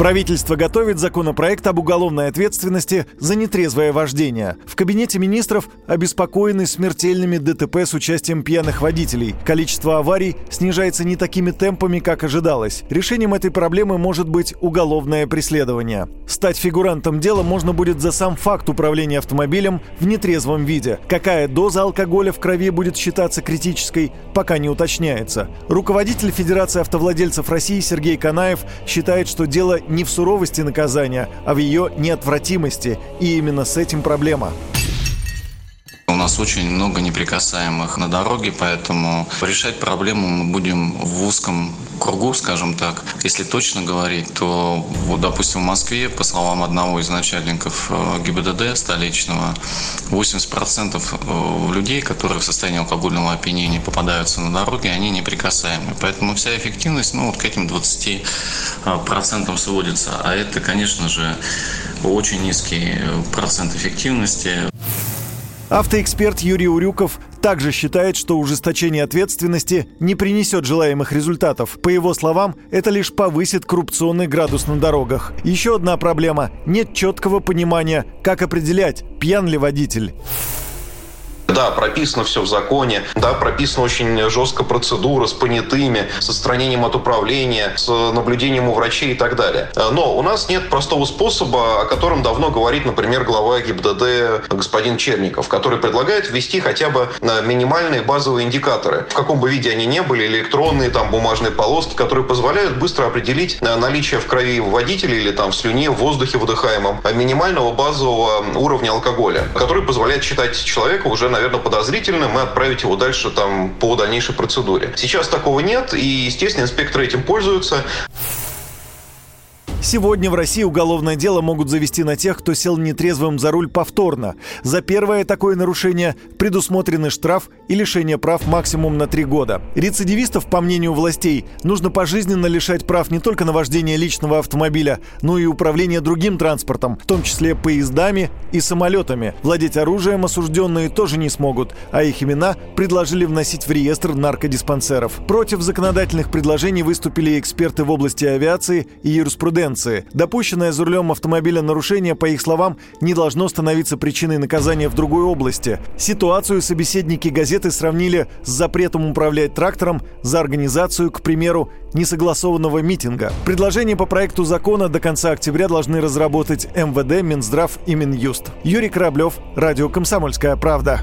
Правительство готовит законопроект об уголовной ответственности за нетрезвое вождение. В Кабинете министров обеспокоены смертельными ДТП с участием пьяных водителей. Количество аварий снижается не такими темпами, как ожидалось. Решением этой проблемы может быть уголовное преследование. Стать фигурантом дела можно будет за сам факт управления автомобилем в нетрезвом виде. Какая доза алкоголя в крови будет считаться критической, пока не уточняется. Руководитель Федерации автовладельцев России Сергей Канаев считает, что дело не в суровости наказания, а в ее неотвратимости. И именно с этим проблема. Очень много неприкасаемых на дороге, поэтому решать проблему мы будем в узком кругу, скажем так. Если точно говорить, то, вот, допустим, в Москве, по словам одного из начальников э, ГИБДД столичного, 80% э, людей, которые в состоянии алкогольного опьянения попадаются на дороге, они неприкасаемы. Поэтому вся эффективность ну, вот к этим 20% э, сводится. А это, конечно же, очень низкий процент эффективности. Автоэксперт Юрий Урюков также считает, что ужесточение ответственности не принесет желаемых результатов. По его словам, это лишь повысит коррупционный градус на дорогах. Еще одна проблема – нет четкого понимания, как определять, пьян ли водитель. Да, прописано все в законе, да, прописана очень жестко процедура с понятыми, с отстранением от управления, с наблюдением у врачей и так далее. Но у нас нет простого способа, о котором давно говорит, например, глава ГИБДД господин Черников, который предлагает ввести хотя бы э, минимальные базовые индикаторы. В каком бы виде они ни были, электронные, там, бумажные полоски, которые позволяют быстро определить э, наличие в крови водителя или там в слюне, в воздухе выдыхаемом э, минимального базового уровня алкоголя, который позволяет считать человека уже на наверное, подозрительным и отправить его дальше там по дальнейшей процедуре. Сейчас такого нет, и, естественно, инспекторы этим пользуются. Сегодня в России уголовное дело могут завести на тех, кто сел нетрезвым за руль повторно. За первое такое нарушение предусмотрены штраф и лишение прав максимум на три года. Рецидивистов, по мнению властей, нужно пожизненно лишать прав не только на вождение личного автомобиля, но и управление другим транспортом, в том числе поездами и самолетами. Владеть оружием осужденные тоже не смогут, а их имена предложили вносить в реестр наркодиспансеров. Против законодательных предложений выступили эксперты в области авиации и юриспруденции конкуренции. Допущенное за рулем автомобиля нарушение, по их словам, не должно становиться причиной наказания в другой области. Ситуацию собеседники газеты сравнили с запретом управлять трактором за организацию, к примеру, несогласованного митинга. Предложение по проекту закона до конца октября должны разработать МВД, Минздрав и Минюст. Юрий Кораблев, Радио «Комсомольская правда».